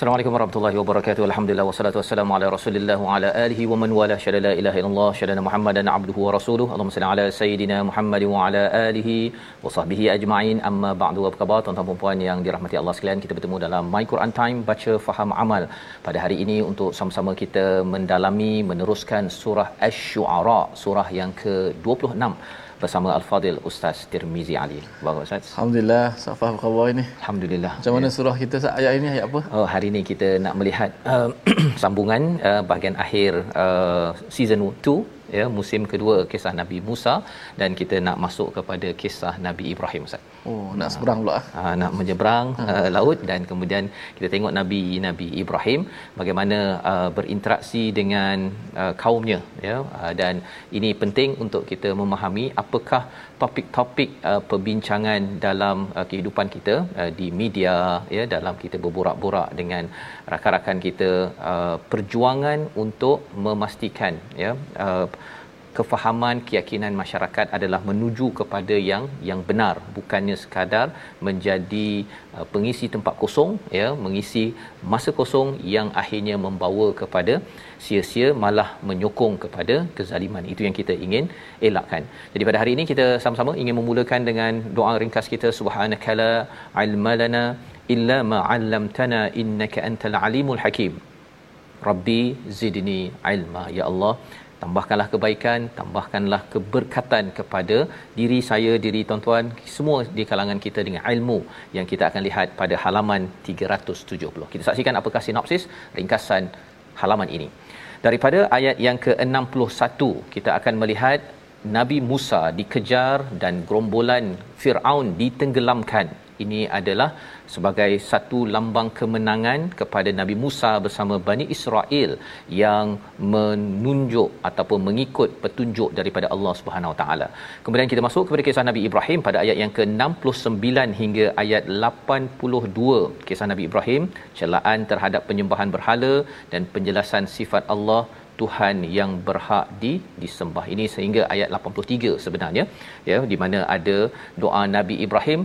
Assalamualaikum warahmatullahi wabarakatuh. Alhamdulillah wassalatu wassalamu ala Rasulillah wa ala alihi wa man wala syada la ilaha illallah syada Muhammadan abduhu wa rasuluhu. Allahumma salli ala sayidina Muhammad wa ala alihi wa sahbihi ajma'in. Amma ba'du. Apa khabar tuan-tuan dan puan yang dirahmati Allah sekalian? Kita bertemu dalam My Quran Time baca faham amal pada hari ini untuk sama-sama kita mendalami meneruskan surah Asy-Syu'ara, surah yang ke-26 bersama Al-Fadil Ustaz Tirmizi Ali. Bagus Ustaz. Alhamdulillah, Safa apa khabar ini? Alhamdulillah. Macam mana surah kita ayat ini ayat apa? Oh, hari ini kita nak melihat uh, sambungan uh, bahagian akhir uh, season 2 ya musim kedua kisah Nabi Musa dan kita nak masuk kepada kisah Nabi Ibrahim Ustaz. Oh, nak seberang pula. Uh, nak menyeberang uh, laut dan kemudian kita tengok Nabi Nabi Ibrahim bagaimana uh, berinteraksi dengan uh, kaumnya ya uh, dan ini penting untuk kita memahami apakah topik-topik uh, perbincangan dalam uh, kehidupan kita uh, di media ya dalam kita berborak-borak dengan rakan-rakan kita uh, perjuangan untuk memastikan ya uh, kefahaman keyakinan masyarakat adalah menuju kepada yang yang benar bukannya sekadar menjadi uh, pengisi tempat kosong ya mengisi masa kosong yang akhirnya membawa kepada sia-sia malah menyokong kepada kezaliman itu yang kita ingin elakkan. Jadi pada hari ini kita sama-sama ingin memulakan dengan doa ringkas kita subhanakala ilmalana illa ma 'allamtana innaka antal alimul hakim. Rabbi zidni ilma ya Allah tambahkanlah kebaikan tambahkanlah keberkatan kepada diri saya diri tuan-tuan semua di kalangan kita dengan ilmu yang kita akan lihat pada halaman 370 kita saksikan apakah sinopsis ringkasan halaman ini. Daripada ayat yang ke-61 kita akan melihat Nabi Musa dikejar dan gerombolan Firaun ditenggelamkan ini adalah sebagai satu lambang kemenangan kepada Nabi Musa bersama Bani Israel yang menunjuk ataupun mengikut petunjuk daripada Allah Subhanahu Wa Taala. Kemudian kita masuk kepada kisah Nabi Ibrahim pada ayat yang ke-69 hingga ayat 82 kisah Nabi Ibrahim celaan terhadap penyembahan berhala dan penjelasan sifat Allah Tuhan yang berhak di disembah. Ini sehingga ayat 83 sebenarnya ya di mana ada doa Nabi Ibrahim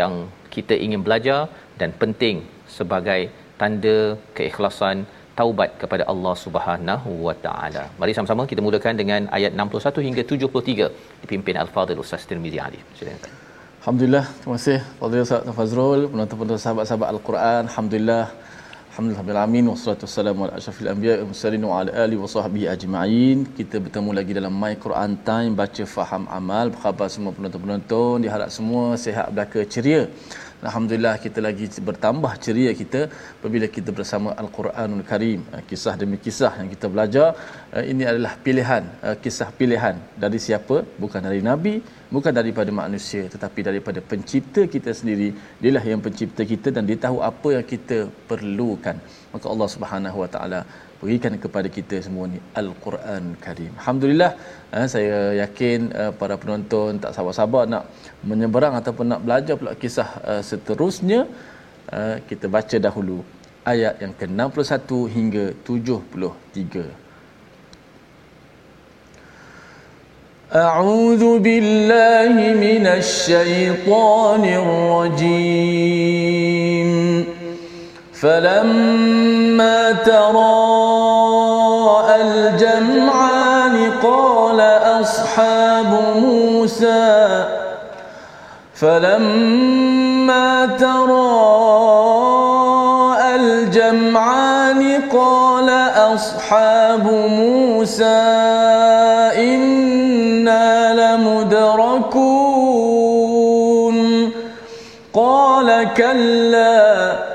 yang kita ingin belajar dan penting sebagai tanda keikhlasan taubat kepada Allah Subhanahu Wa Taala. Mari sama-sama kita mulakan dengan ayat 61 hingga 73 dipimpin Al-Fadhil Ustaz Tirmizi Ali. Silakan. Alhamdulillah, terima kasih Fadil Ustaz Fazrul, penonton-penonton sahabat-sahabat Al-Quran. Alhamdulillah. Alhamdulillah rabbil alamin wassalatu wassalamu ala asyrafil anbiya wal mursalin wa ala alihi wa sahbihi ajma'in. Kita bertemu lagi dalam My Quran Time baca faham amal. Apa khabar semua penonton-penonton? Diharap semua sihat belaka ceria. Alhamdulillah kita lagi bertambah ceria kita apabila kita bersama Al-Quranul Karim. Kisah demi kisah yang kita belajar ini adalah pilihan, kisah pilihan dari siapa? Bukan dari nabi, bukan daripada manusia tetapi daripada pencipta kita sendiri. Dialah yang pencipta kita dan dia tahu apa yang kita perlukan. Maka Allah Subhanahu Wa Taala berikan kepada kita semua ni Al-Quran Karim. Alhamdulillah eh, saya yakin eh, para penonton tak sabar-sabar nak menyeberang ataupun nak belajar pula kisah eh, seterusnya eh, kita baca dahulu ayat yang ke-61 hingga 73. أعوذ بالله من الشيطان الرجيم فلما تراءى الجمعان أصحاب موسى فلما تراءى الجمعان قال أصحاب موسى إنا لمدركون. قال كلا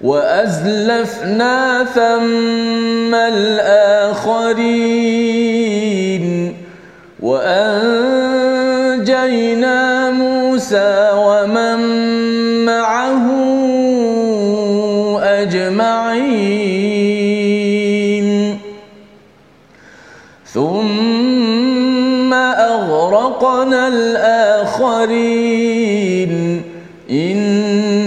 وأزلفنا ثم الآخرين وأنجينا موسى ومن معه أجمعين. ثم أغرقنا الآخرين. إن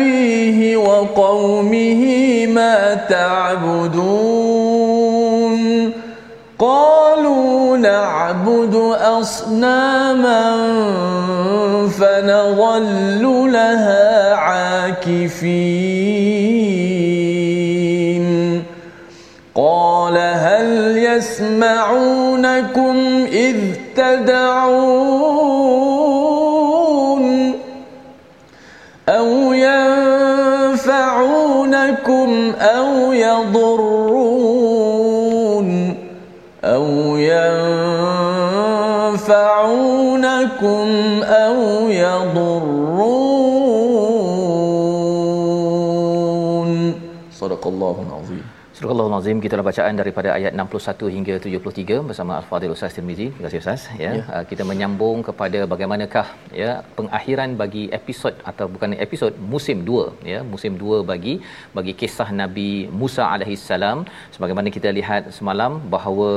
لأبيه وقومه ما تعبدون. قالوا نعبد أصناما فنظل لها عاكفين. قال هل يسمعونكم Surah Al-Azim kita dalam bacaan daripada ayat 61 hingga 73 bersama Al-Fadhil Ustaz Tirmizi. Terima kasih Ustaz ya. ya. Kita menyambung kepada bagaimanakah ya pengakhiran bagi episod atau bukan episod musim 2 ya, musim 2 bagi bagi kisah Nabi Musa alaihi salam sebagaimana kita lihat semalam bahawa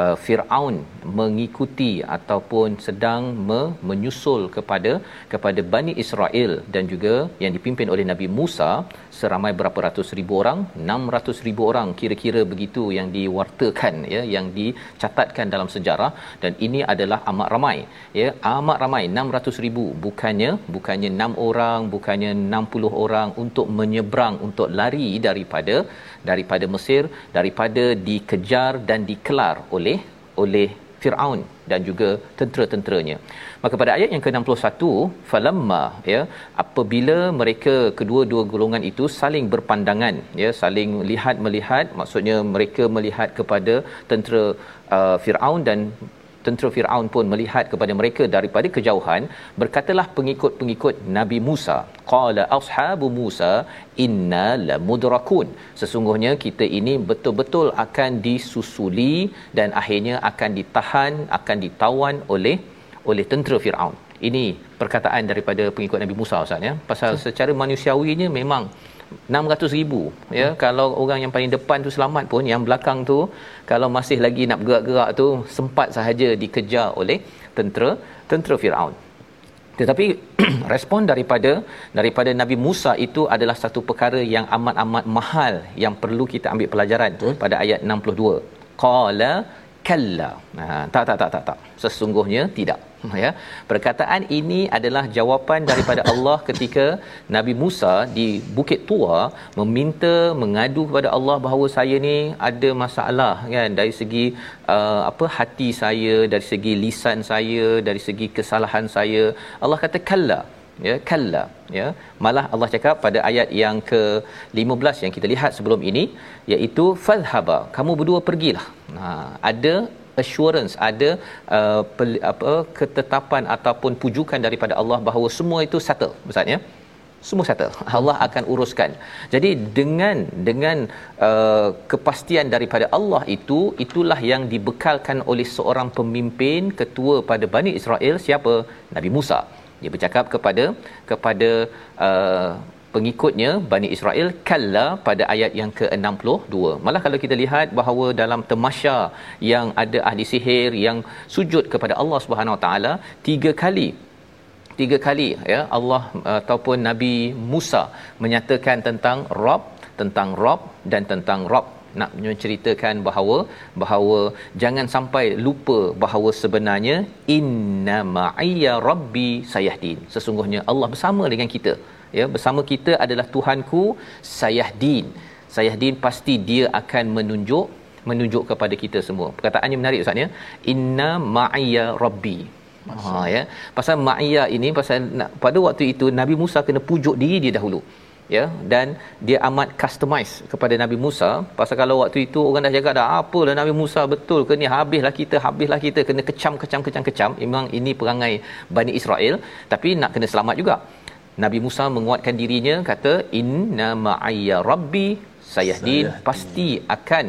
uh, Firaun mengikuti ataupun sedang me- menyusul kepada kepada Bani Israel dan juga yang dipimpin oleh Nabi Musa seramai berapa ratus ribu orang? 600 ribu orang kira-kira begitu yang diwartakan ya yang dicatatkan dalam sejarah. Dan ini adalah amat ramai ya amat ramai. 600 ribu. Bukannya bukannya 6 orang bukannya 60 orang untuk menyeberang untuk lari daripada daripada Mesir daripada dikejar dan dikelar oleh oleh Firaun dan juga tentera-tenteranya. Maka pada ayat yang ke-61 falamma ya apabila mereka kedua-dua golongan itu saling berpandangan ya saling lihat melihat maksudnya mereka melihat kepada tentera uh, Firaun dan tentera Firaun pun melihat kepada mereka daripada kejauhan berkatalah pengikut-pengikut Nabi Musa qala ashabu Musa inna lamudrakun. Sesungguhnya kita ini betul-betul akan disusuli dan akhirnya akan ditahan akan ditawan oleh oleh tentera Firaun. Ini perkataan daripada pengikut Nabi Musa Ustaz ya. Pasal secara manusiawinya memang 600 ribu ya. Hmm. kalau orang yang paling depan tu selamat pun yang belakang tu kalau masih lagi nak bergerak-gerak tu sempat sahaja dikejar oleh tentera tentera Firaun. Tetapi respon daripada daripada Nabi Musa itu adalah satu perkara yang amat-amat mahal yang perlu kita ambil pelajaran Betul. pada ayat 62 qala kalla. Ha, tak tak tak tak tak. Sesungguhnya tidak ya. Perkataan ini adalah jawapan daripada Allah ketika Nabi Musa di Bukit Tua meminta mengadu kepada Allah bahawa saya ni ada masalah kan? Dari segi uh, apa hati saya dari segi lisan saya dari segi kesalahan saya. Allah kata kalla. Ya kalla. Ya. Malah Allah cakap pada ayat yang ke-15 yang kita lihat sebelum ini iaitu fadhhaba. Kamu berdua pergilah. Ha ada assurance ada uh, pel, apa ketetapan ataupun pujukan daripada Allah bahawa semua itu settle maksudnya semua settle. Allah akan uruskan. Jadi dengan dengan uh, kepastian daripada Allah itu itulah yang dibekalkan oleh seorang pemimpin ketua pada Bani Israel. Siapa? Nabi Musa. Dia bercakap kepada kepada uh, pengikutnya Bani Israel kalla pada ayat yang ke-62. Malah kalau kita lihat bahawa dalam temasya yang ada ahli sihir yang sujud kepada Allah Subhanahu Wa Taala tiga kali tiga kali ya Allah ataupun Nabi Musa menyatakan tentang Rob tentang Rob dan tentang Rob. Nak menceritakan bahawa bahawa jangan sampai lupa bahawa sebenarnya inna ma'iyya rabbi sayahdin. Sesungguhnya Allah bersama dengan kita ya bersama kita adalah Tuhanku sayahdin sayahdin pasti dia akan menunjuk menunjuk kepada kita semua. Perkataannya menarik ustaz ya. Inna ma'iyya rabbi. Ha ya. Pasal ma'iyya ini pasal nak, pada waktu itu Nabi Musa kena pujuk diri dia dahulu. Ya, dan dia amat customize kepada Nabi Musa. Pasal kalau waktu itu orang dah jaga dah apalah Nabi Musa betul ke ni? Habislah kita habislah kita. Kena kecam kecam kecam kecam. Memang ini perangai Bani Israel tapi nak kena selamat juga Nabi Musa menguatkan dirinya kata inna ma'ayya rabbi sayahdin. Pasti akan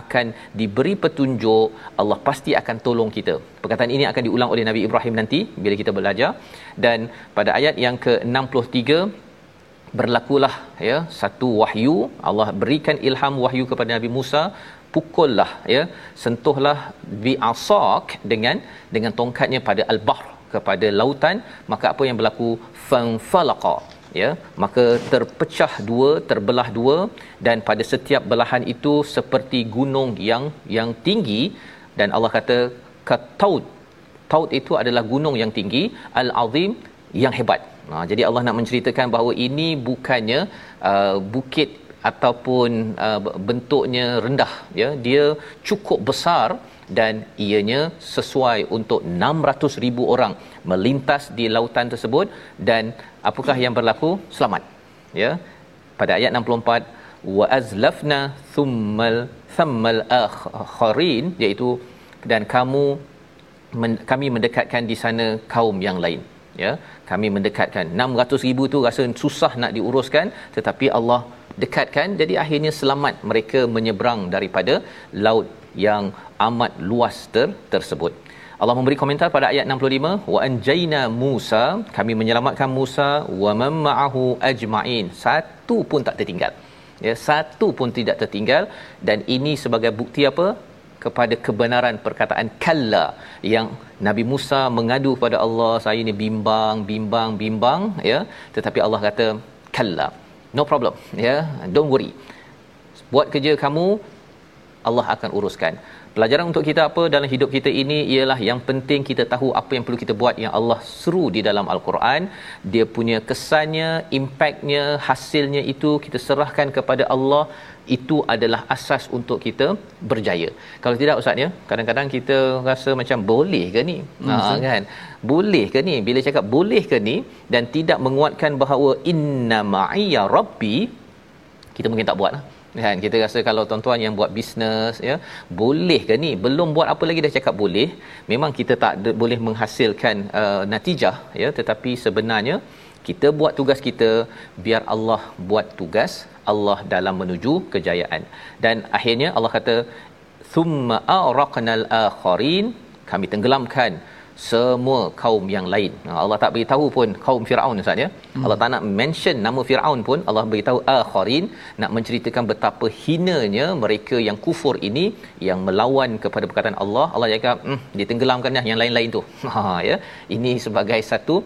akan diberi petunjuk Allah pasti akan tolong kita. Perkataan ini akan diulang oleh Nabi Ibrahim nanti bila kita belajar. Dan pada ayat yang ke-63 berlakulah ya satu wahyu. Allah berikan ilham wahyu kepada Nabi Musa pukullah ya sentuhlah bi asak dengan dengan tongkatnya pada al-bahr kepada lautan maka apa yang berlaku? Fanfalaqa ya. Maka terpecah dua terbelah dua dan pada setiap belahan itu seperti gunung yang yang tinggi. Dan Allah kata kataud taud itu adalah gunung yang tinggi al-azim yang hebat. Ha, jadi Allah nak menceritakan bahawa ini bukannya uh, bukit ataupun uh, bentuknya rendah ya. Dia cukup besar dan ianya sesuai untuk 600,000 orang melintas di lautan tersebut. Dan apakah yang berlaku? Selamat. Ya. Pada ayat 64 wa azlafna thummal thammal akharin iaitu dan kamu men, kami mendekatkan di sana kaum yang lain. Ya. Kami mendekatkan. 600,000 tu rasa susah nak diuruskan tetapi Allah dekatkan. Jadi akhirnya selamat mereka menyeberang daripada laut yang amat luas ter, tersebut. Allah memberi komentar pada ayat 65 wa anjayna Musa kami menyelamatkan Musa wa man ma'ahu ajma'in. Satu pun tak tertinggal. Ya satu pun tidak tertinggal. Dan ini sebagai bukti apa? Kepada kebenaran perkataan kalla yang Nabi Musa mengadu pada Allah saya ni bimbang bimbang bimbang ya. Tetapi Allah kata kalla no problem ya. Don't worry. Buat kerja kamu Allah akan uruskan pelajaran untuk kita apa dalam hidup kita ini ialah yang penting kita tahu apa yang perlu kita buat yang Allah seru di dalam al-Quran dia punya kesannya impactnya hasilnya itu kita serahkan kepada Allah itu adalah asas untuk kita berjaya. Kalau tidak ustaz ya, kadang-kadang kita rasa macam boleh ke ni? Hmm, ha kan. Boleh ke ni? Bila cakap boleh ke ni dan tidak menguatkan bahawa inna ma'iyya rabbi kita mungkin tak buat lah kan kita rasa kalau tuan-tuan yang buat bisnes ya boleh ke ni? Belum buat apa lagi dah cakap boleh. Memang kita tak de- boleh menghasilkan uh, natijah ya tetapi sebenarnya kita buat tugas kita biar Allah buat tugas Allah dalam menuju kejayaan. Dan akhirnya Allah kata thumma araqnal akharin kami tenggelamkan semua kaum yang lain. Allah tak beritahu pun kaum Firaun Ustaz ya. Hmm. Allah tak nak mention nama Firaun pun Allah beritahu akharin nak menceritakan betapa hinanya mereka yang kufur ini yang melawan kepada perkataan Allah. Allah cakap, "Hmm, ditenggelamkan yang lain-lain tu." Ha ya. Ini sebagai satu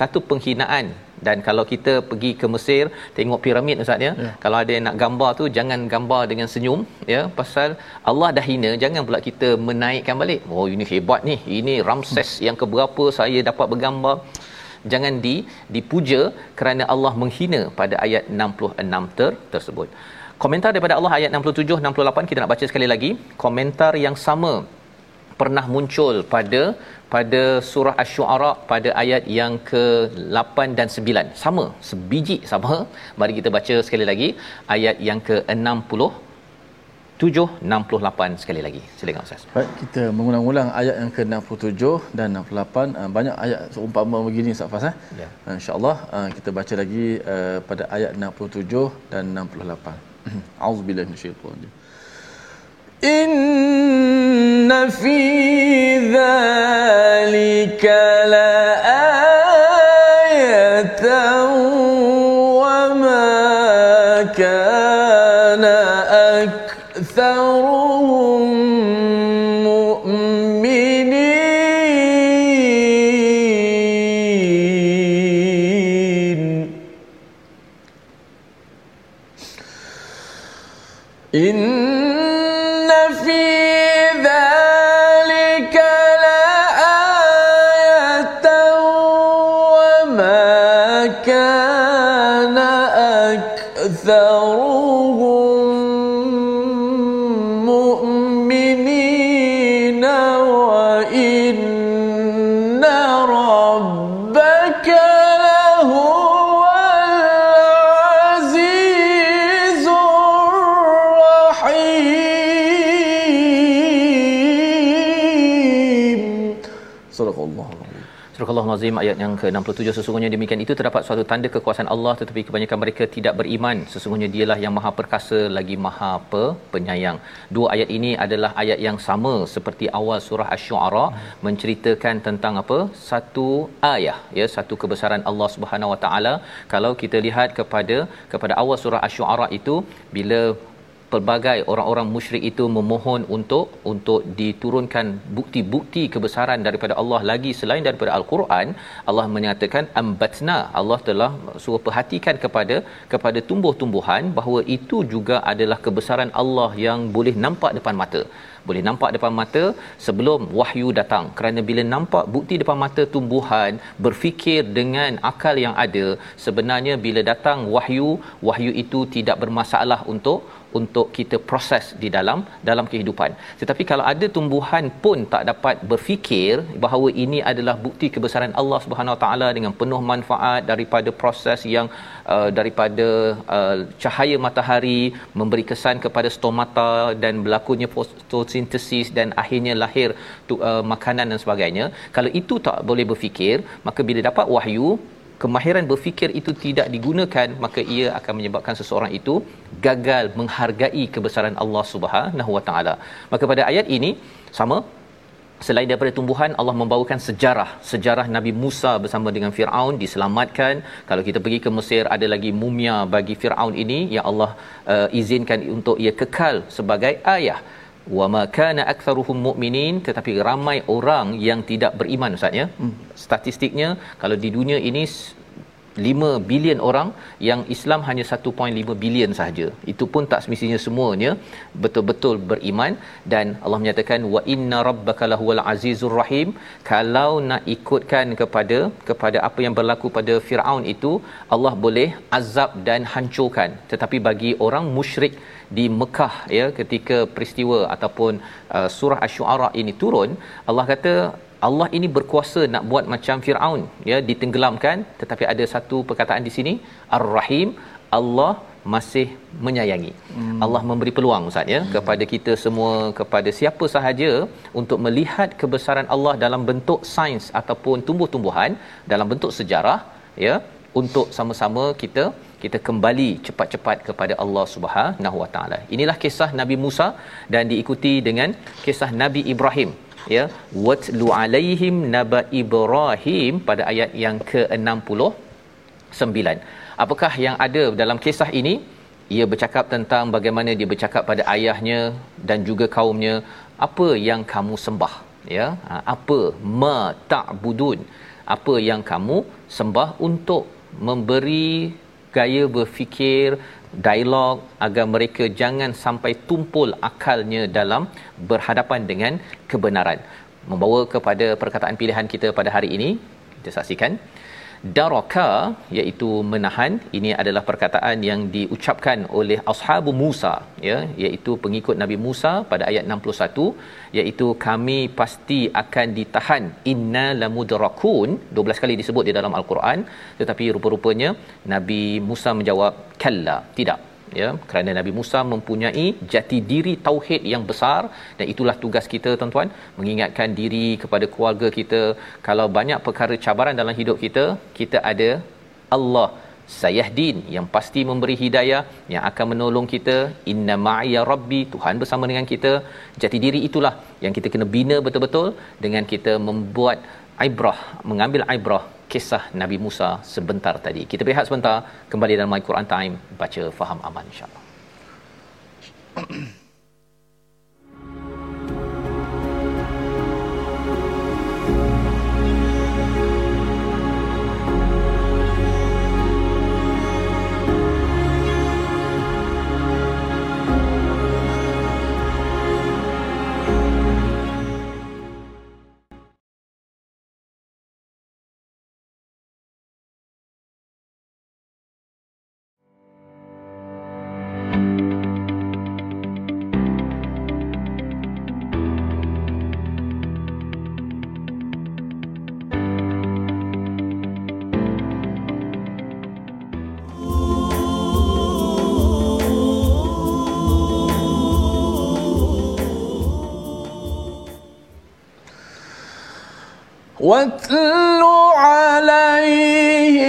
satu penghinaan dan kalau kita pergi ke Mesir tengok piramid ustaz ya yeah. kalau ada yang nak gambar tu jangan gambar dengan senyum ya pasal Allah dah hina jangan pula kita menaikkan balik. Oh ini hebat ni ini Ramses hmm. yang keberapa saya dapat bergambar. Jangan di dipuja kerana Allah menghina pada ayat 66 ter, tersebut. Komentar daripada Allah ayat 67 68 kita nak baca sekali lagi. Komentar yang sama pernah muncul pada pada surah asy-syu'ara pada ayat yang ke-8 dan 9 sama sebiji sama mari kita baca sekali lagi ayat yang ke-60 768 sekali lagi. Silakan Ustaz. Baik, kita mengulang-ulang ayat yang ke-67 dan 68. Uh, banyak ayat seumpama begini Ustaz Fas eh. Ya. Insya-Allah uh, kita baca lagi uh, pada ayat 67 dan 68. Auzubillahi minasyaitanir Inna إن في ذلك لآية ke-67 sesungguhnya demikian itu terdapat suatu tanda kekuasaan Allah tetapi kebanyakan mereka tidak beriman. Sesungguhnya dialah yang maha perkasa lagi maha penyayang. Dua ayat ini adalah ayat yang sama seperti awal surah asy-syu'ara menceritakan tentang apa? Satu ayat ya satu kebesaran Allah Subhanahu Wa Taala. Kalau kita lihat kepada kepada awal surah asy-syu'ara itu bila pelbagai orang-orang musyrik itu memohon untuk untuk diturunkan bukti-bukti kebesaran daripada Allah lagi selain daripada al-Quran Allah menyatakan ambatna. Allah telah suruh perhatikan kepada kepada tumbuh-tumbuhan bahawa itu juga adalah kebesaran Allah yang boleh nampak depan mata. Boleh nampak depan mata sebelum wahyu datang. Kerana bila nampak bukti depan mata tumbuhan berfikir dengan akal yang ada sebenarnya bila datang wahyu wahyu itu tidak bermasalah untuk untuk kita proses di dalam dalam kehidupan. Tetapi kalau ada tumbuhan pun tak dapat berfikir bahawa ini adalah bukti kebesaran Allah Subhanahu Wa Taala dengan penuh manfaat daripada proses yang uh, daripada uh, cahaya matahari memberi kesan kepada stomata dan berlakunya fotosintesis dan akhirnya lahir tu, uh, makanan dan sebagainya. Kalau itu tak boleh berfikir, maka bila dapat wahyu kemahiran berfikir itu tidak digunakan maka ia akan menyebabkan seseorang itu gagal menghargai kebesaran Allah Subhanahu Wa Taala. Maka pada ayat ini sama selain daripada tumbuhan Allah membawakan sejarah. Sejarah Nabi Musa bersama dengan Firaun diselamatkan. Kalau kita pergi ke Mesir ada lagi mumia bagi Firaun ini yang Allah uh, izinkan untuk ia kekal sebagai ayah wa ma kana aktsaruhum mu'minin tetapi ramai orang yang tidak beriman ustaz ya hmm. statistiknya kalau di dunia ini 5 bilion orang yang Islam hanya 1.5 bilion sahaja. Itu pun tak semestinya semuanya betul-betul beriman dan Allah menyatakan wa inna rabbaka lahuwal azizur rahim. Kalau nak ikutkan kepada kepada apa yang berlaku pada Firaun itu, Allah boleh azab dan hancurkan. Tetapi bagi orang musyrik di Mekah ya ketika peristiwa ataupun uh, surah asy-syu'ara ini turun, Allah kata Allah ini berkuasa nak buat macam Firaun ya ditenggelamkan tetapi ada satu perkataan di sini Ar-Rahim Allah masih menyayangi. Hmm. Allah memberi peluang ustaz ya hmm. kepada kita semua kepada siapa sahaja untuk melihat kebesaran Allah dalam bentuk sains ataupun tumbuh-tumbuhan dalam bentuk sejarah ya untuk sama-sama kita kita kembali cepat-cepat kepada Allah Subhanahu Wa Taala. Inilah kisah Nabi Musa dan diikuti dengan kisah Nabi Ibrahim ya. Watlu alaihim naba ibrahim pada ayat yang ke-69. Apakah yang ada dalam kisah ini? Ia bercakap tentang bagaimana dia bercakap pada ayahnya dan juga kaumnya. Apa yang kamu sembah? Ya. Ha, apa? Ma ta'budun. Apa yang kamu sembah untuk memberi gaya berfikir dialog agar mereka jangan sampai tumpul akalnya dalam berhadapan dengan kebenaran. Membawa kepada perkataan pilihan kita pada hari ini kita saksikan daraka iaitu menahan ini adalah perkataan yang diucapkan oleh ashabu Musa ya iaitu pengikut Nabi Musa pada ayat 61 iaitu kami pasti akan ditahan. Inna lamudrakun 12 kali disebut di dalam al-Quran tetapi rupa-rupanya Nabi Musa menjawab kalla. Tidak ya kerana Nabi Musa mempunyai jati diri tauhid yang besar dan itulah tugas kita tuan-tuan mengingatkan diri kepada keluarga kita. Kalau banyak perkara cabaran dalam hidup kita kita ada Allah sayahdin yang pasti memberi hidayah yang akan menolong kita. Inna ma'iya rabbi Tuhan bersama dengan kita. Jati diri itulah yang kita kena bina betul-betul dengan kita membuat ibrah mengambil ibrah kisah Nabi Musa sebentar tadi. Kita berehat sebentar kembali dalam My Quran Time baca faham aman insya-Allah. واتل عليه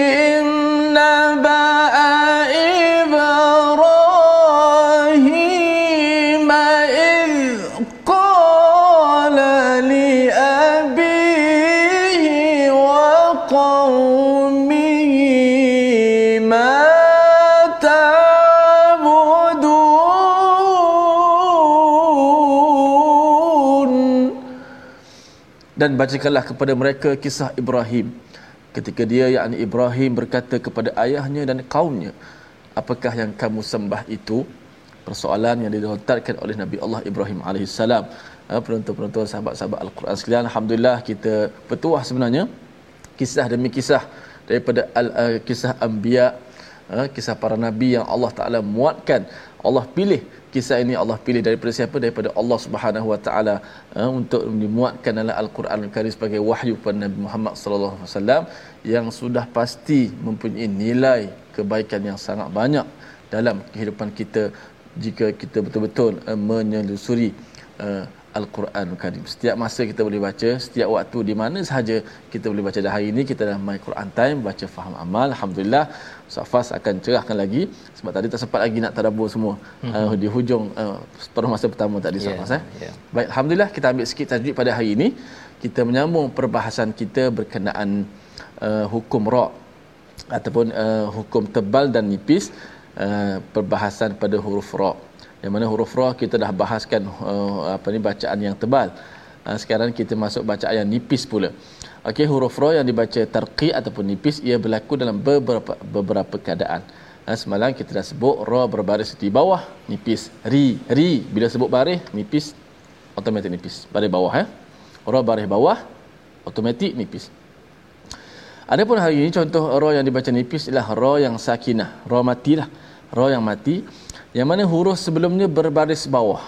dan bacakanlah kepada mereka kisah Ibrahim. Ketika dia yakni Ibrahim berkata kepada ayahnya dan kaumnya apakah yang kamu sembah itu? Persoalan yang dilontarkan oleh Nabi Allah Ibrahim alaihissalam ha, penonton-penonton sahabat-sahabat Al-Quran sekalian alhamdulillah kita petuah sebenarnya. Kisah demi kisah daripada al, uh, kisah anbiya uh, kisah para nabi yang Allah Taala muatkan Allah pilih kisah ini Allah pilih daripada siapa? Daripada Allah Subhanahu Wa Taala uh, untuk dimuatkan dalam Al-Quran Al-Karim sebagai wahyu kepada Nabi Muhammad sallallahu alaihi wasallam yang sudah pasti mempunyai nilai kebaikan yang sangat banyak dalam kehidupan kita jika kita betul-betul uh, menyelusuri uh, Al-Quran Karim. Setiap masa kita boleh baca, setiap waktu di mana sahaja kita boleh baca. Dan hari ini kita dalam My Quran Time baca faham amal. Alhamdulillah Ustaz Fas akan cerahkan lagi sebab tadi tak sempat lagi nak tadabbur semua mm-hmm. uh, di hujung uh, separuh masa pertama tadi Ustaz yeah, Fas eh. Yeah. Baik, alhamdulillah kita ambil sikit tajwid pada hari ini. Kita menyambung perbahasan kita berkenaan uh, hukum ra ataupun uh, hukum tebal dan nipis uh, perbahasan pada huruf ra yang mana huruf ra kita dah bahaskan uh, apa ni bacaan yang tebal. Uh, sekarang kita masuk bacaan yang nipis pula. Okey huruf ra yang dibaca tarqi ataupun nipis ia berlaku dalam beberapa beberapa keadaan. Uh, semalam kita dah sebut ra berbaris di bawah nipis ri. Ri bila sebut baris nipis automatik nipis. Baris bawah ya ra baris bawah automatik nipis. Adapun hari ini contoh ra yang dibaca nipis ialah ra yang sakinah, ra matilah. Ra yang mati yang mana huruf sebelumnya berbaris bawah.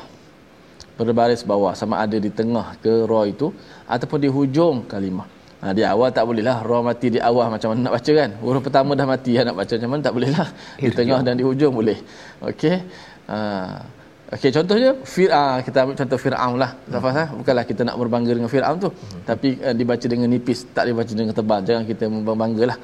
Berbaris bawah sama ada di tengah ke ra itu ataupun di hujung kalimah. Ha, di awal tak boleh lah ra mati di awal macam mana nak baca kan? Huruf pertama dah mati ya, nak baca macam mana tak boleh lah di tengah dan di hujung boleh. Okey. Ha, Okey contohnya fir ah kita ambil contoh Firaun lah. Safas hmm. bukanlah kita nak berbangga dengan Firaun tu hmm. tapi uh, dibaca dengan nipis tak dibaca dengan tebal. Jangan kita berbanggalah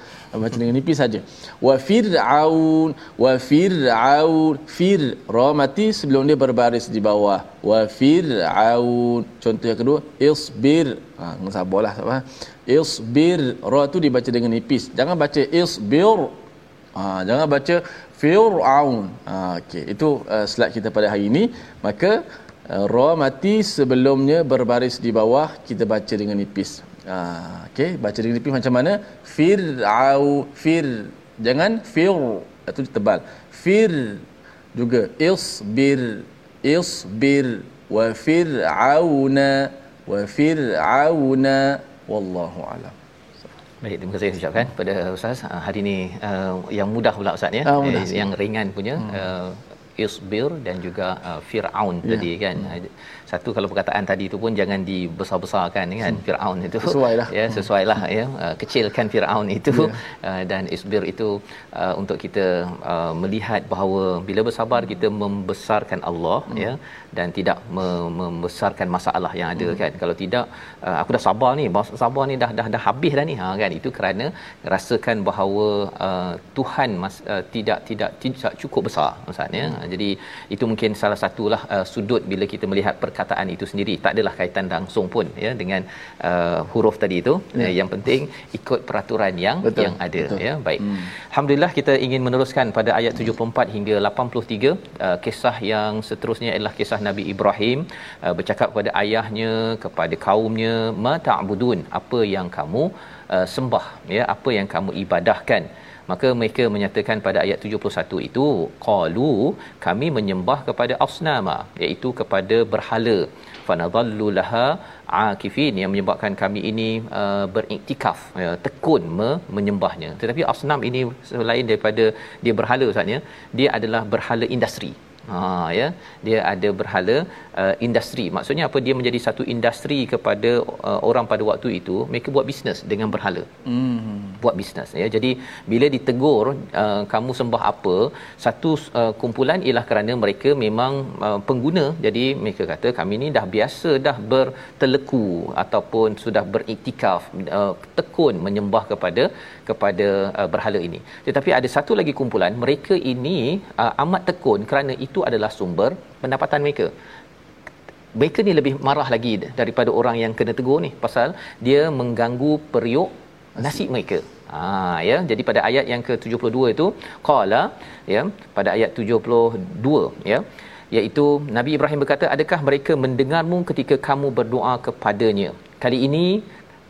baca dengan nipis saja. Wa fir'aun wa fir'aun fir ra mati sebelum dia berbaris di bawah. Wa fir'aun contoh yang kedua isbir ha dengan sabarlah apa. Isbir ra tu dibaca dengan nipis. Jangan baca isbir. Ha, jangan baca Fir'aun. Ha, okay. Itu uh, slide kita pada hari ini. Maka uh, ra mati sebelumnya berbaris di bawah kita baca dengan nipis. Ha, okay. Baca dengan nipis macam mana? Fir'au fir. Jangan fir. Itu tebal. Fir juga isbir isbir wa fir'auna wa fir'auna wallahu alam. Baik, terima kasih ucapkan pada Ustaz. Uh, hari ini uh, yang mudah pula Ustaz ya. Ah, mudah. Eh, yang ringan punya hmm. uh, Isbir dan juga uh, Fir'aun Ya. tadi kan. Hmm. Satu kalau perkataan tadi tu pun jangan dibesar-besarkan kan. Hmm. Fir'aun itu. Sesuai lah. Ya, sesuailah ya. Uh, kecilkan Fir'aun itu Ya. uh, dan Isbir itu uh, untuk kita uh, melihat bahawa bila bersabar kita membesarkan Allah hmm. ya dan tidak me- membesarkan masalah yang ada hmm. kan. Kalau tidak uh, aku dah sabar ni, sabar ni dah dah dah habis dah ni. Ha kan. Itu kerana rasakan bahawa uh, Tuhan mas, uh, tidak tidak tidak cukup besar Ustaz ya. Hmm. Jadi itu mungkin salah satulah uh, sudut bila kita melihat perkataan itu sendiri. Tak adalah kaitan langsung pun ya dengan uh, huruf tadi itu. Ya. Yang penting ikut peraturan yang Betul, yang ada betul. ya. Baik. Hmm. Alhamdulillah kita ingin meneruskan pada ayat 74 hingga 83 uh, kisah yang seterusnya adalah kisah Nabi Ibrahim uh, bercakap kepada ayahnya kepada kaumnya ma ta'budun apa yang kamu uh, sembah ya apa yang kamu ibadahkan maka mereka menyatakan pada ayat 71 itu qalu kami menyembah kepada asnama iaitu kepada berhala. Fanadhallu laha akifin yang menyebabkan kami ini uh, beriktikaf ya, tekun me- menyembahnya. Tetapi asnam ini selain daripada dia berhala ustaz ya dia adalah berhala industri Ha ya. Dia ada berhala uh, industri. Maksudnya apa? Dia menjadi satu industri kepada uh, orang pada waktu itu mereka buat bisnes dengan berhala. Hmm. buat bisnes ya. Jadi bila ditegur uh, kamu sembah apa satu uh, kumpulan ialah kerana mereka memang uh, pengguna. Jadi mereka kata kami ni dah biasa dah berteleku ataupun sudah beriktikaf uh, tekun menyembah kepada kepada uh, berhala ini. Tetapi ada satu lagi kumpulan mereka ini uh, amat tekun kerana itu adalah sumber pendapatan mereka. Mereka ni lebih marah lagi daripada orang yang kena tegur ni. Pasal dia mengganggu periuk nasi mereka. Ha ya. Jadi pada ayat yang ke-72 itu qala ya pada ayat 72 ya iaitu Nabi Ibrahim berkata adakah mereka mendengarmu ketika kamu berdoa kepadanya? Kali ini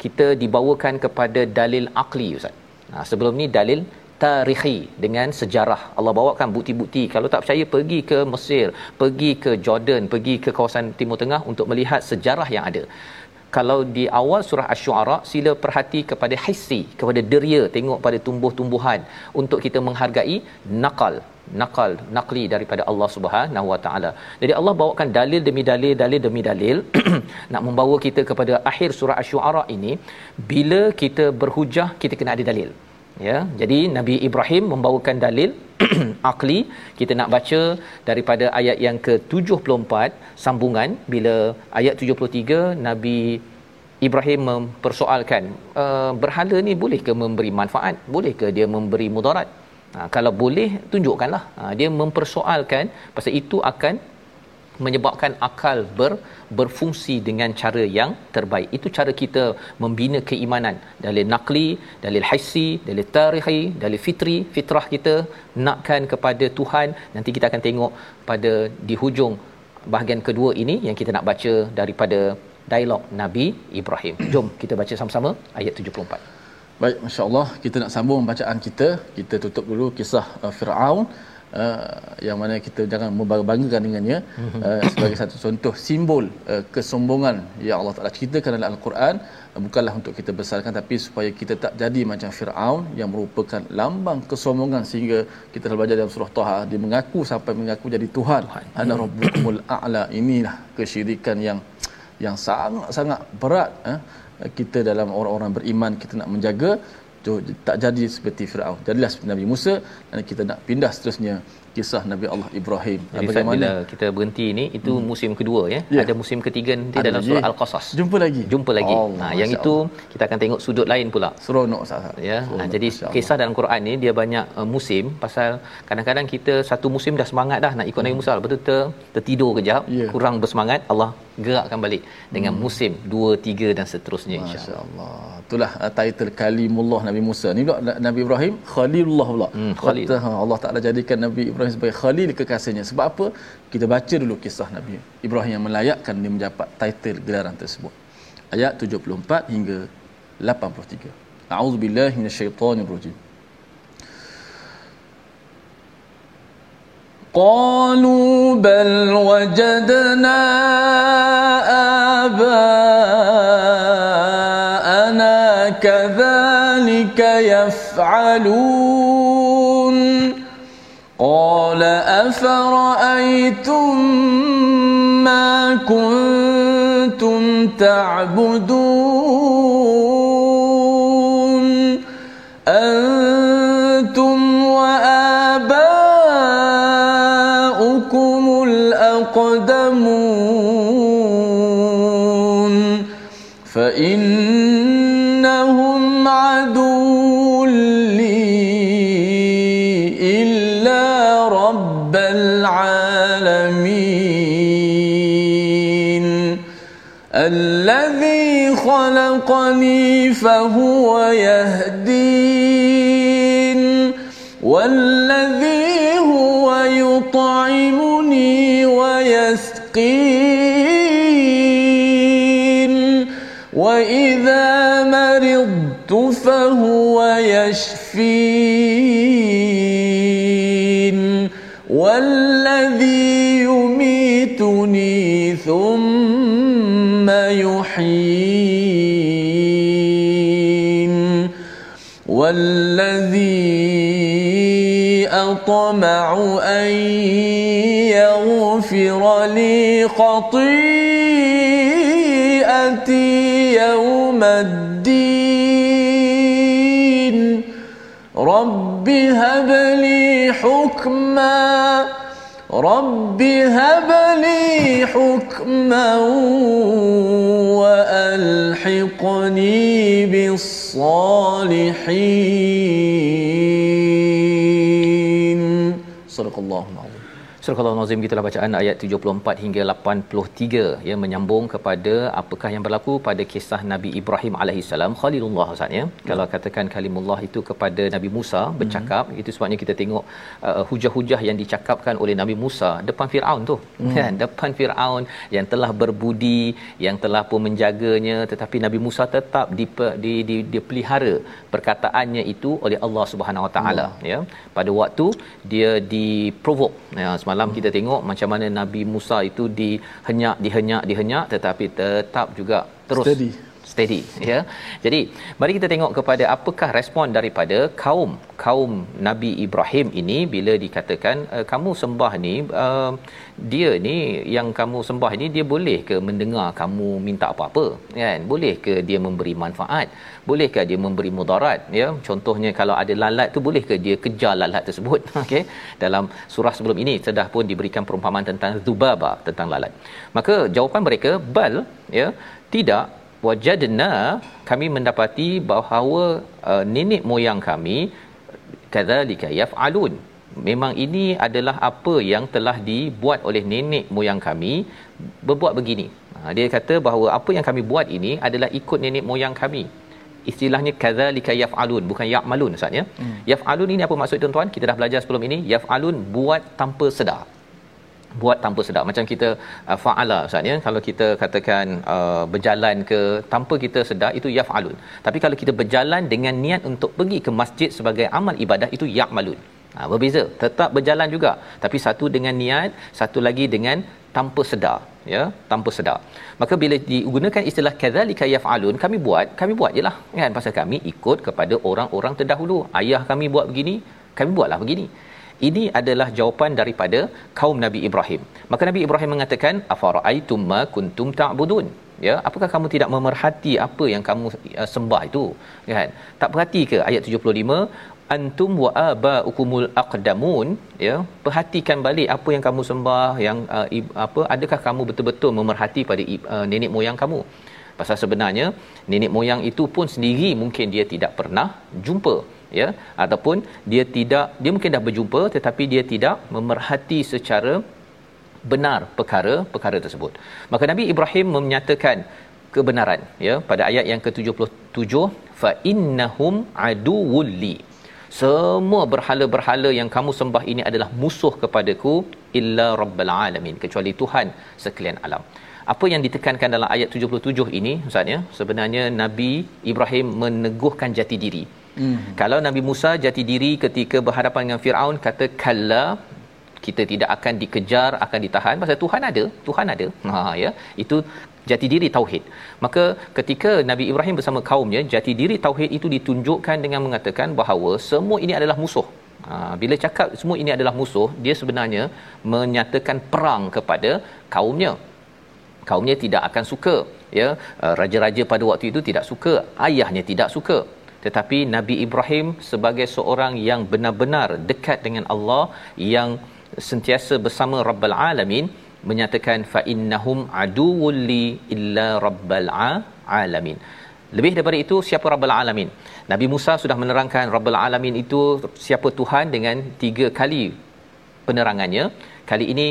kita dibawakan kepada dalil akli ustaz. Ha, sebelum ni dalil tarikhi dengan sejarah Allah bawakan bukti-bukti kalau tak percaya pergi ke Mesir pergi ke Jordan pergi ke kawasan Timur Tengah untuk melihat sejarah yang ada kalau di awal surah asy-syu'ara sila perhati kepada hissi kepada deria tengok pada tumbuh-tumbuhan untuk kita menghargai nakal nakal nakli daripada Allah Subhanahu Wa Taala. Jadi Allah bawakan dalil demi dalil dalil demi dalil nak membawa kita kepada akhir surah asy-syu'ara ini bila kita berhujah kita kena ada dalil. Ya, jadi Nabi Ibrahim membawakan dalil akli. Kita nak baca daripada ayat yang ke-74 sambungan. Bila ayat 73 Nabi Ibrahim mempersoalkan uh, berhala ni boleh ke memberi manfaat? Boleh ke dia memberi mudarat? Ha, kalau boleh tunjukkanlah. Ha, dia mempersoalkan pasal itu akan menyebabkan akal ber, berfungsi dengan cara yang terbaik. Itu cara kita membina keimanan. Dalil nakli, dalil hissi, dalil tarikhi, dalil fitri, fitrah kita nakkan kepada Tuhan. Nanti kita akan tengok pada di hujung bahagian kedua ini yang kita nak baca daripada dialog Nabi Ibrahim. Jom kita baca sama-sama ayat 74. Baik, masya-Allah, kita nak sambung bacaan kita. Kita tutup dulu kisah uh, Firaun uh, yang mana kita jangan membanggakan dengannya uh, sebagai satu contoh simbol uh, kesombongan yang Allah Taala ceritakan dalam Al-Quran uh, bukanlah untuk kita besarkan tapi supaya kita tak jadi macam Firaun yang merupakan lambang kesombongan sehingga kita telah belajar dalam surah Taha dia mengaku sampai mengaku jadi Tuhan. Ana rabbukumul a'la. Inilah kesyirikan yang yang sangat-sangat berat eh? kita dalam orang-orang beriman kita nak menjaga tu tak jadi seperti Firaun. Jadilah seperti Nabi Musa dan kita nak pindah seterusnya kisah Nabi Allah Ibrahim. Jadi Ustaz, bila kita berhenti ni itu hmm. musim kedua ya. Ya. Ada musim ketiga nanti Ada dalam lagi. surah Al-Qasas. Jumpa lagi. Jumpa lagi. Allah, Ha yang Masya itu kita akan tengok sudut lain pula. Seronok Ustaz. Ya. Ha, Seronok, jadi Masya Allah. kisah dalam Quran ni dia banyak uh, musim pasal kadang-kadang kita satu musim dah semangat dah nak ikut Nabi Musa tu ter, tertidur kejap, Ya. kurang bersemangat, Allah gerakkan balik dengan musim 2 3 dan seterusnya insya-Allah. Itulah uh, title kalimullah Nabi Musa. Ni pula Nabi Ibrahim Khalilullah pula. Hmm, Khalil. Ha, Allah Taala jadikan Nabi Ibrahim sebagai khalil kekasihnya. Sebab apa? Kita baca dulu kisah Nabi Ibrahim yang melayakkan dia mendapat title gelaran tersebut. Ayat 74 hingga 83. A'udzubillahi minasyaitonirrajim. قالوا بل وجدنا آباءنا كذلك تفعلون قال أفرأيتم ما كنتم تعبدون الذي خلقني فهو يهدين والذي هو يطعمني ويسقين وإذا مرضت فهو يشفين. والذي أطمع أن يغفر لي خطيئتي يوم الدين. رب هب لي حكما رب هب لي حكما وألحقني بالصالحين صدق الله العظيم. Surah Al-Nazim kita bacaan ayat 74 hingga 83 yang menyambung kepada apakah yang berlaku pada kisah Nabi Ibrahim alaihissalam Khalilullah Ustaz ya. Hmm. Kalau katakan kalimullah itu kepada Nabi Musa bercakap hmm. itu sebabnya kita tengok uh, hujah-hujah yang dicakapkan oleh Nabi Musa depan Firaun tu hmm. kan depan Firaun yang telah berbudi yang telah pun menjaganya tetapi Nabi Musa tetap di, di, dipelihara perkataannya itu oleh Allah Subhanahu Wa Taala ya. Pada waktu dia diprovoke ya semalam kita tengok macam mana Nabi Musa itu dihenyak dihenyak dihenyak tetapi tetap juga terus Steady. Steady ya. Jadi mari kita tengok kepada apakah respon daripada kaum kaum Nabi Ibrahim ini bila dikatakan uh, kamu sembah ni uh, dia ni yang kamu sembah ni dia boleh ke mendengar kamu minta apa-apa? Kan? Boleh ke dia memberi manfaat? Bolehkah dia memberi mudarat? Ya contohnya kalau ada lalat tu bolehkah dia kejar lalat tersebut? Okey. Dalam surah sebelum ini sudah pun diberikan perumpamaan tentang zubaba tentang lalat. Maka jawapan mereka bal ya tidak wajadna kami mendapati bahawa uh, nenek moyang kami kadzalika yaf'alun. Memang ini adalah apa yang telah dibuat oleh nenek moyang kami berbuat begini. Ha, dia kata bahawa apa yang kami buat ini adalah ikut nenek moyang kami. Istilahnya kadzalika yaf'alun bukan ya'malun ustaz ya? Hmm. yaf'alun ini apa maksud tuan-tuan? Kita dah belajar sebelum ini yaf'alun buat tanpa sedar buat tanpa sedar macam kita uh, fa'ala ustaz ya. Kalau kita katakan uh, berjalan ke tanpa kita sedar itu yaf'alun. Tapi kalau kita berjalan dengan niat untuk pergi ke masjid sebagai amal ibadah itu ya'malun. Ha, berbeza. Tetap berjalan juga. Tapi satu dengan niat satu lagi dengan tanpa sedar ya. Tanpa sedar. Maka bila digunakan istilah kadzalika yaf'alun kami buat kami buat jelah kan? Pasal kami ikut kepada orang-orang terdahulu. Ayah kami buat begini kami buatlah begini ini adalah jawapan daripada kaum Nabi Ibrahim. Maka Nabi Ibrahim mengatakan afara'aitum ma kuntum ta'budun? Ya, apakah kamu tidak memerhati apa yang kamu uh, sembah itu? Kan? Tak perhati ke ayat 75 antum wa abaukumul aqdamun ya perhatikan balik apa yang kamu sembah yang uh, apa adakah kamu betul-betul memerhati pada uh, nenek moyang kamu pasal sebenarnya nenek moyang itu pun sendiri mungkin dia tidak pernah jumpa ya ataupun dia tidak dia mungkin dah berjumpa tetapi dia tidak memerhati secara benar perkara-perkara tersebut. Maka Nabi Ibrahim menyatakan kebenaran ya pada ayat yang ke-77 fa innahum aduwulli semua berhala-berhala yang kamu sembah ini adalah musuh kepadaku illa rabbal alamin kecuali Tuhan sekalian alam. Apa yang ditekankan dalam ayat 77 ini ustaz ya? Sebenarnya Nabi Ibrahim meneguhkan jati diri Hmm. Kalau Nabi Musa jati diri ketika berhadapan dengan Firaun kata kalla kita tidak akan dikejar akan ditahan. Pasal Tuhan ada Tuhan ada. Ha ya. Itu jati diri tauhid. Maka ketika Nabi Ibrahim bersama kaumnya jati diri tauhid itu ditunjukkan dengan mengatakan bahawa semua ini adalah musuh. Ha, bila cakap semua ini adalah musuh dia sebenarnya menyatakan perang kepada kaumnya. Kaumnya tidak akan suka ya. Uh, raja-raja pada waktu itu tidak suka ayahnya tidak suka tetapi Nabi Ibrahim sebagai seorang yang benar-benar dekat dengan Allah yang sentiasa bersama Rabbul Alamin menyatakan fa innahum aduwwul li illa Rabbul Alamin. Lebih daripada itu siapa Rabbul Alamin? Nabi Musa sudah menerangkan Rabbul Alamin itu siapa Tuhan dengan tiga kali penerangannya. Kali ini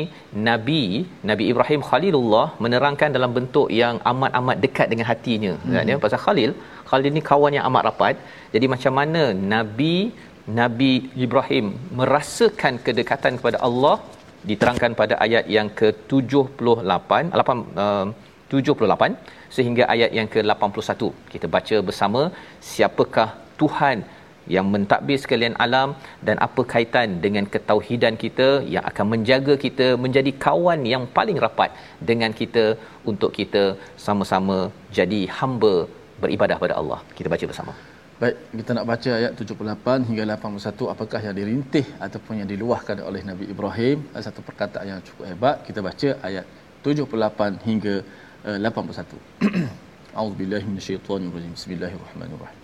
nabi nabi Ibrahim Khalilullah menerangkan dalam bentuk yang amat-amat dekat dengan hatinya. Hmm. kan ya pasal Khalil Khalil ni kawan yang amat rapat. Jadi macam mana nabi nabi Ibrahim merasakan kedekatan kepada Allah? Diterangkan pada ayat yang ke-78 8 uh, 78 sehingga ayat yang ke-81 kita baca bersama siapakah Tuhan yang mentadbir sekalian alam dan apa kaitan dengan ketauhidan kita yang akan menjaga kita menjadi kawan yang paling rapat dengan kita untuk kita sama-sama jadi hamba beribadah pada Allah. Kita baca bersama. Baik, kita nak baca ayat 78 hingga 81 apakah yang dirintih ataupun yang diluahkan oleh Nabi Ibrahim. Satu perkataan yang cukup hebat. Kita baca ayat 78 hingga uh, 81. A'udzubillahi minasyaitonirrajim. Bismillahirrahmanirrahim.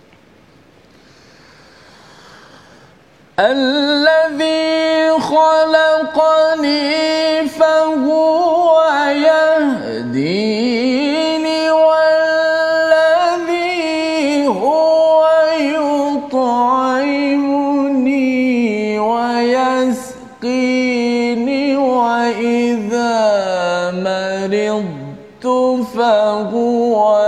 الذي خلقني فهو يهديني هو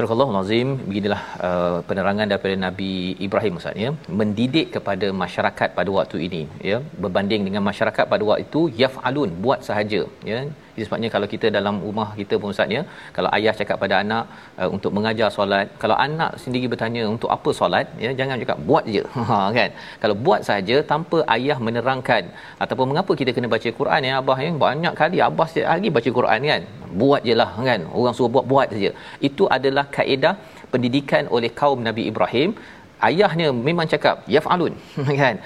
Subhanallahu Azim beginilah uh, penerangan daripada Nabi Ibrahim Ustaz ya. Mendidik kepada masyarakat pada waktu ini ya. Berbanding dengan masyarakat pada waktu itu yafalun buat sahaja ya jadi sebabnya kalau kita dalam rumah kita pun Ustaz ya kalau ayah cakap pada anak uh, untuk mengajar solat kalau anak sendiri bertanya untuk apa solat ya jangan cakap buat je. Ha kan? Kalau buat sahaja tanpa ayah menerangkan. Ataupun mengapa kita kena baca Quran ya abah ya banyak kali abah setiap hari baca Quran kan? Buat je lah kan? Orang suruh buat buat saja. Itu adalah kaedah pendidikan oleh kaum Nabi Ibrahim. Ayahnya memang cakap yafalun kan?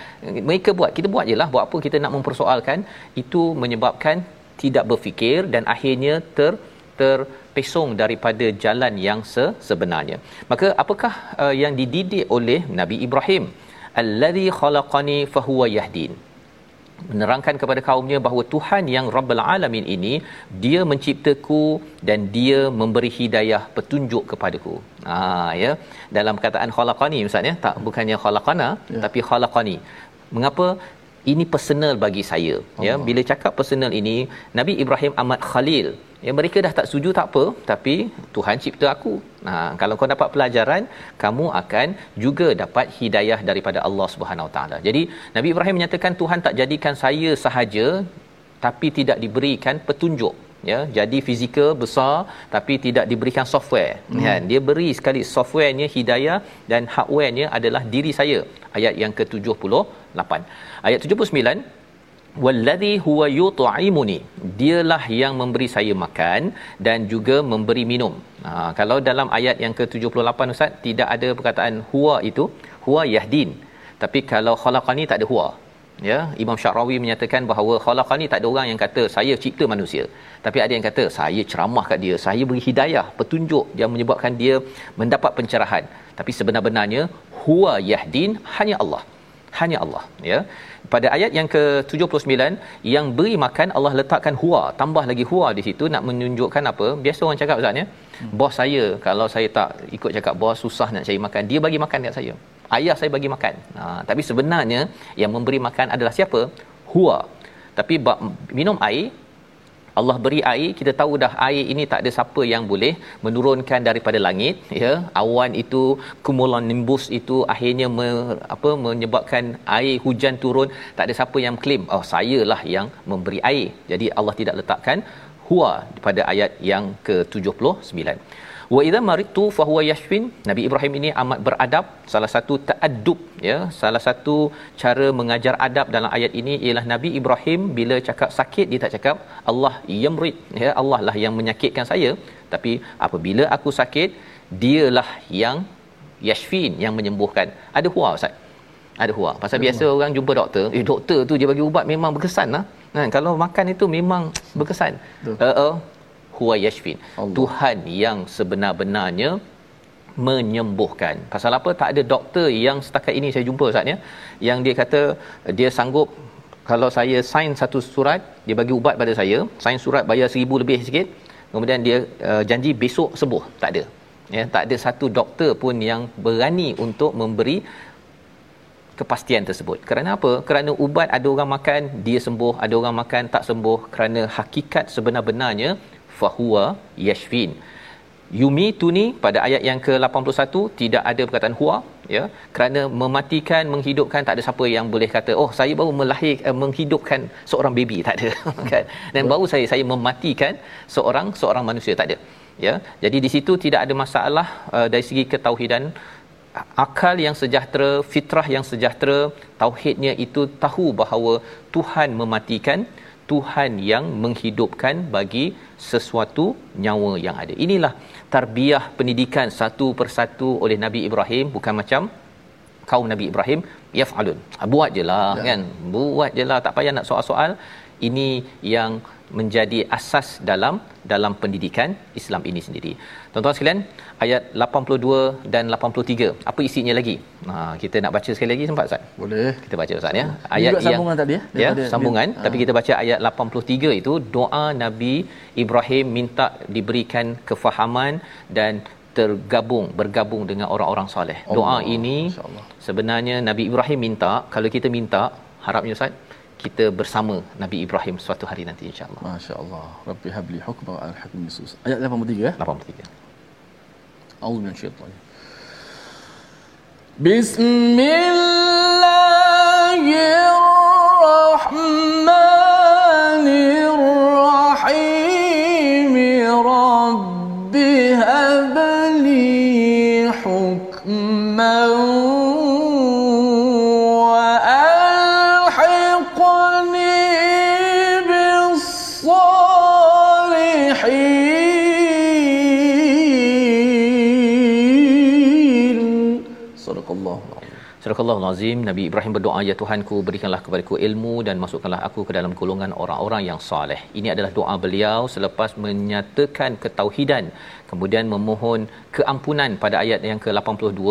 Mereka buat kita buat jelah buat apa kita nak mempersoalkan itu menyebabkan tidak berfikir dan akhirnya ter terpesong daripada jalan yang se- sebenarnya maka apakah uh, yang dididik oleh Nabi Ibrahim allazi khalaqani fahuwa yahdin menerangkan kepada kaumnya bahawa Tuhan yang Rabbul Alamin ini dia menciptaku dan dia memberi hidayah petunjuk kepadaku. Ha ya. Dalam perkataan khalaqani ustaz ya, tak bukannya khalaqana ya. tapi khalaqani. Mengapa ini personal bagi saya Allah. ya bila cakap personal ini Nabi Ibrahim amat khalil ya mereka dah tak setuju tak apa tapi Tuhan cipta aku. Nah kalau kau dapat pelajaran kamu akan juga dapat hidayah daripada Allah Subhanahu taala. Jadi Nabi Ibrahim menyatakan Tuhan tak jadikan saya sahaja tapi tidak diberikan petunjuk ya jadi fizikal besar tapi tidak diberikan software. Hmm. kan? Dia beri sekali softwarenya hidayah dan hardwarenya adalah diri saya. Ayat yang ke-78. Ayat 79 wallazi huwa yut'imuni. Dialah yang memberi saya makan dan juga memberi minum. Ha, kalau dalam ayat yang ke-78 ustaz tidak ada perkataan huwa itu. Huwa yahdin. Tapi kalau khalaqani tak ada huwa ya Imam Syarawi menyatakan bahawa khalaqani tak ada orang yang kata saya cipta manusia. Tapi ada yang kata saya ceramah kat dia saya beri hidayah petunjuk. Yang menyebabkan dia mendapat pencerahan. Tapi sebenar-benarnya huwa yahdin hanya Allah. Hanya Allah ya. Pada ayat yang ke-79 yang beri makan Allah letakkan huwa. Tambah lagi huwa di situ nak menunjukkan apa? Biasa orang cakap ustaz ya. Hmm. bos saya kalau saya tak ikut cakap bos susah nak cari makan. Dia bagi makan dekat saya ayah saya bagi makan. Ha, tapi sebenarnya yang memberi makan adalah siapa? Huwa tapi bab minum air Allah beri air kita tahu dah air ini tak ada siapa yang boleh menurunkan daripada langit ya. Awan itu kumulon nimbus itu akhirnya me, apa menyebabkan air hujan turun. Tak ada siapa yang claim oh sayalah yang memberi air. Jadi Allah tidak letakkan huwa pada ayat yang ke-79 wa idza maritu fa huwa yashfin. Nabi ibrahim ini amat beradab. Salah satu ta'addub ya. Salah satu cara mengajar adab dalam ayat ini ialah nabi ibrahim bila cakap sakit dia tak cakap Allah yamrid. Ya Allah lah yang menyakitkan saya. Tapi apabila aku sakit dialah yang yashfin yang menyembuhkan. Ada huwa ustaz? Ada huwa pasal ada biasa huwa. orang jumpa doktor eh doktor tu dia bagi ubat memang berkesan lah kan kalau makan itu memang berkesan. Uh, uh, huwa yashfin. Allah. Tuhan yang sebenar-benarnya menyembuhkan. Pasal apa? Tak ada doktor yang setakat ini saya jumpa ustaz ya yang dia kata dia sanggup kalau saya sign satu surat dia bagi ubat pada saya sign surat bayar seribu lebih sikit kemudian dia uh, janji besok sembuh. Tak ada. Ya tak ada satu doktor pun yang berani untuk memberi kepastian tersebut. Kerana apa? Kerana ubat ada orang makan dia sembuh, ada orang makan tak sembuh. Kerana hakikat sebenar-benarnya fahuwa yashfin. Yumi tuni pada ayat yang ke-81 tidak ada perkataan huwa ya. Kerana mematikan menghidupkan tak ada siapa yang boleh kata oh saya baru melahir uh, menghidupkan seorang baby. Tak ada kan. Dan baru saya saya mematikan seorang seorang manusia. Tak ada ya. Jadi di situ tidak ada masalah uh, dari segi ketauhidan. Akal yang sejahtera fitrah yang sejahtera tauhidnya itu tahu bahawa Tuhan mematikan Tuhan yang menghidupkan bagi sesuatu nyawa yang ada. Inilah tarbiyah pendidikan satu persatu oleh Nabi Ibrahim bukan macam kaum Nabi Ibrahim yaf'alun. Ha, buat jelah ya. kan. Buat jelah tak payah nak soal-soal. Ini yang menjadi asas dalam dalam pendidikan Islam ini sendiri. Tuan-tuan sekalian, ayat 82 dan 83. Apa isinya lagi? Ha, kita nak baca sekali lagi sempat Ustaz? Boleh. Kita baca Ustaz ya. Ayat yang sambungan tadi ya. Ya, sambungan, dia, tapi ha. kita baca ayat 83 itu doa Nabi Ibrahim minta diberikan kefahaman dan tergabung bergabung dengan orang-orang soleh. Allah. Doa ini sebenarnya Nabi Ibrahim minta, kalau kita minta, harapnya Ustaz kita bersama Nabi Ibrahim suatu hari nanti insya-Allah. Masya-Allah. Rabbi habli hukma wa arhamni sus. Ayat 83 ya. 83. Allahu min syaitan. Bismillahirrahmanirrahim. Surah Al-Azim Nabi Ibrahim berdoa ya Tuhanku berikanlah kepadaku ilmu dan masukkanlah aku ke dalam golongan orang-orang yang soleh. Ini adalah doa beliau selepas menyatakan ketauhidan. Kemudian memohon keampunan pada ayat yang ke-82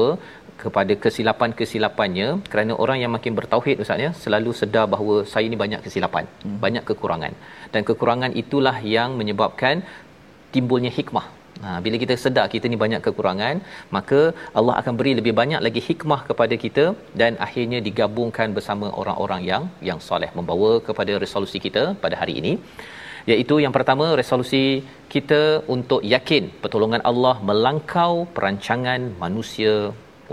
kepada kesilapan-kesilapannya. Kerana orang yang makin bertauhid ustaz ya selalu sedar bahawa saya ini banyak kesilapan, hmm. banyak kekurangan. Dan kekurangan itulah yang menyebabkan timbulnya hikmah Ha, bila kita sedar kita ni banyak kekurangan, maka Allah akan beri lebih banyak lagi hikmah kepada kita dan akhirnya digabungkan bersama orang-orang yang yang soleh membawa kepada resolusi kita pada hari ini iaitu yang pertama resolusi kita untuk yakin pertolongan Allah melangkau perancangan manusia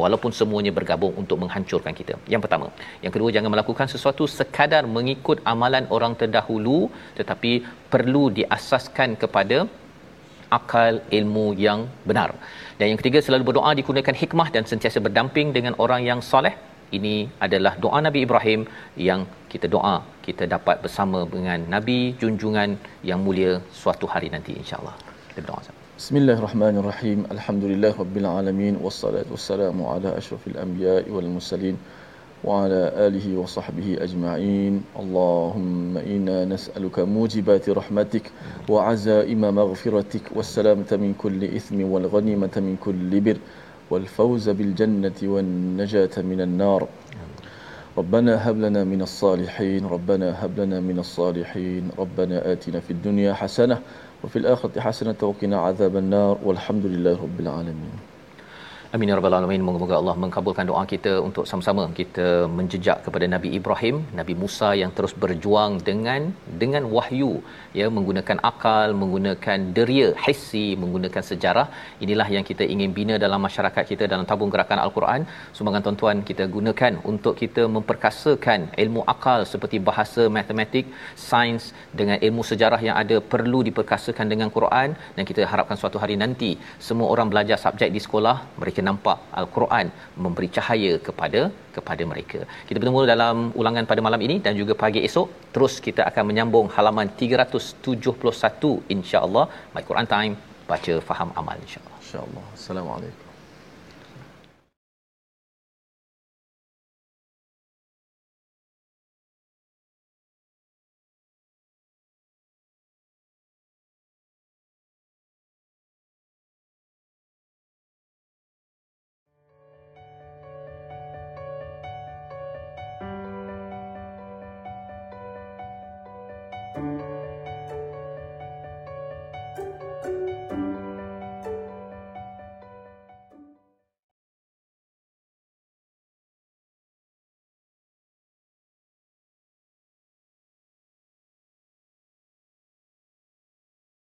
walaupun semuanya bergabung untuk menghancurkan kita. Yang pertama. Yang kedua jangan melakukan sesuatu sekadar mengikut amalan orang terdahulu tetapi perlu diasaskan kepada akal ilmu yang benar. Dan yang ketiga selalu berdoa digunakan hikmah dan sentiasa berdamping dengan orang yang soleh. Ini adalah doa Nabi Ibrahim yang kita doa kita dapat bersama dengan Nabi junjungan yang mulia suatu hari nanti insya-Allah. Kita berdoa. Bismillahirrahmanirrahim. Alhamdulillah rabbil alamin wassalatu wassalamu ala asyrafil anbiya'i wal mursalin. وعلى آله وصحبه أجمعين. اللهم إنا نسألك موجبات رحمتك وعزائم مغفرتك والسلامة من كل إثم والغنيمة من كل بر والفوز بالجنة والنجاة من النار. ربنا هب لنا من الصالحين ربنا هب لنا من الصالحين. ربنا آتنا في الدنيا حسنة وفي الآخرة حسنة وقنا عذاب النار. والحمد لله رب العالمين. Amin ya rabbal alamin. Moga-moga Allah mengkabulkan doa kita untuk sama-sama kita menjejak kepada Nabi Ibrahim, Nabi Musa yang terus berjuang dengan dengan wahyu ya menggunakan akal, menggunakan deria hissi, menggunakan sejarah. Inilah yang kita ingin bina dalam masyarakat kita dalam tabung gerakan Al-Quran. Sumbangan tuan-tuan kita gunakan untuk kita memperkasakan ilmu akal seperti bahasa matematik, sains dengan ilmu sejarah yang ada perlu diperkasakan dengan Quran dan kita harapkan suatu hari nanti semua orang belajar subjek di sekolah mereka nampak Al-Quran memberi cahaya kepada kepada mereka. Kita bertemu dalam ulangan pada malam ini dan juga pagi esok terus kita akan menyambung halaman 371 insya-Allah. My Quran Time baca faham amal insya-Allah. Insya-Allah. Assalamualaikum.